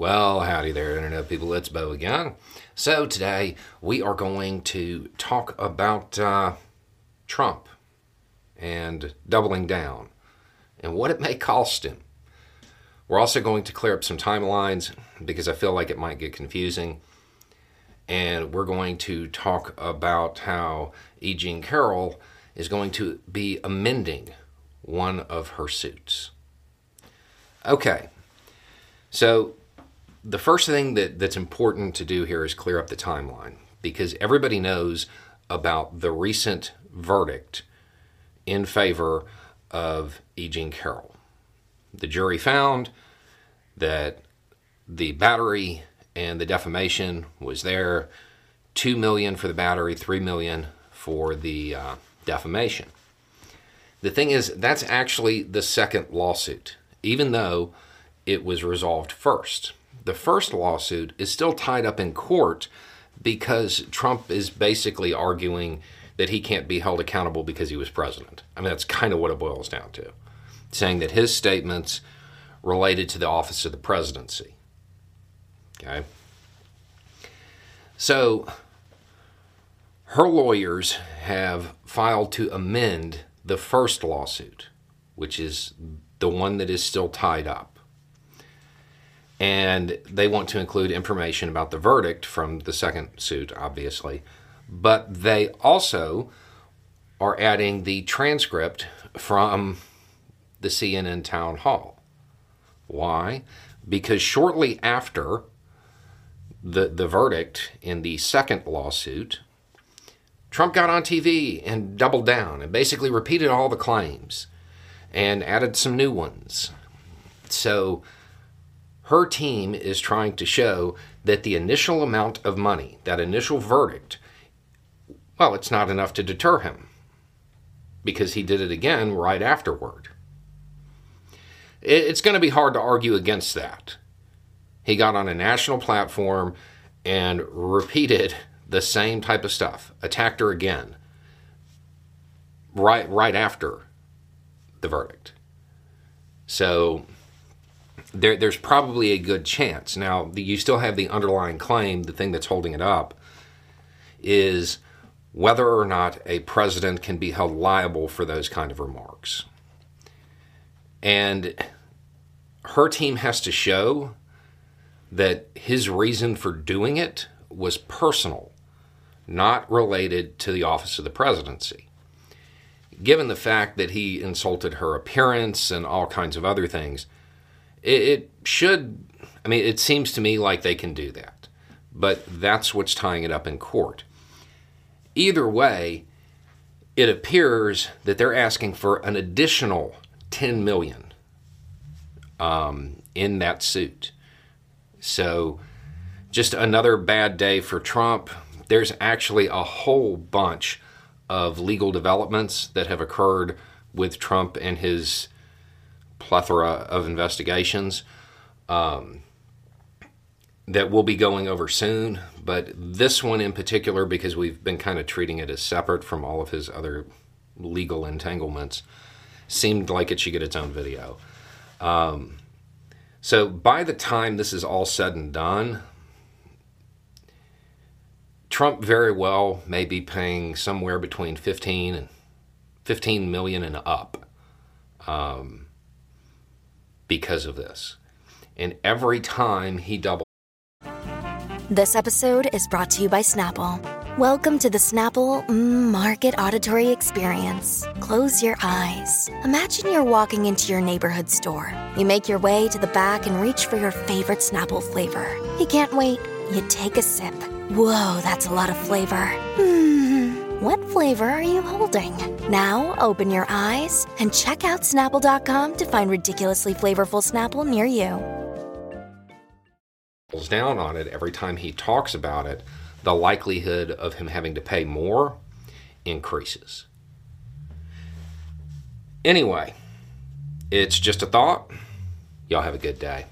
Well, howdy there, Internet people. It's Beau again. So, today we are going to talk about uh, Trump and doubling down and what it may cost him. We're also going to clear up some timelines because I feel like it might get confusing. And we're going to talk about how E. Jean Carroll is going to be amending one of her suits. Okay, so the first thing that, that's important to do here is clear up the timeline because everybody knows about the recent verdict in favor of E. Jean Carroll. The jury found that the battery and the defamation was there. Two million for the battery, three million for the uh, defamation. The thing is, that's actually the second lawsuit, even though it was resolved first the first lawsuit is still tied up in court because Trump is basically arguing that he can't be held accountable because he was president. I mean, that's kind of what it boils down to. Saying that his statements related to the office of the presidency. Okay? So, her lawyers have filed to amend the first lawsuit, which is the one that is still tied up and they want to include information about the verdict from the second suit, obviously. But they also are adding the transcript from the CNN town hall. Why? Because shortly after the, the verdict in the second lawsuit, Trump got on TV and doubled down and basically repeated all the claims and added some new ones. So, her team is trying to show that the initial amount of money, that initial verdict, well, it's not enough to deter him because he did it again right afterward. It's going to be hard to argue against that. He got on a national platform and repeated the same type of stuff, attacked her again right right after the verdict. So there, there's probably a good chance. Now, you still have the underlying claim, the thing that's holding it up, is whether or not a president can be held liable for those kind of remarks. And her team has to show that his reason for doing it was personal, not related to the office of the presidency. Given the fact that he insulted her appearance and all kinds of other things, it, it should, I mean, it seems to me like they can do that, but that's what's tying it up in court. Either way, it appears that they're asking for an additional 10 million um, in that suit. So, just another bad day for Trump. There's actually a whole bunch of legal developments that have occurred with Trump and his plethora of investigations um, that we'll be going over soon. But this one in particular, because we've been kind of treating it as separate from all of his other legal entanglements, seemed like it should get its own video. Um, so by the time this is all said and done, Trump very well may be paying somewhere between 15 and 15 million and up. Um, because of this. And every time he doubles. This episode is brought to you by Snapple. Welcome to the Snapple Market Auditory Experience. Close your eyes. Imagine you're walking into your neighborhood store. You make your way to the back and reach for your favorite Snapple flavor. You can't wait. You take a sip. Whoa, that's a lot of flavor. Mm. What flavor are you holding? Now open your eyes and check out Snapple.com to find ridiculously flavorful Snapple near you. Down on it every time he talks about it, the likelihood of him having to pay more increases. Anyway, it's just a thought. Y'all have a good day.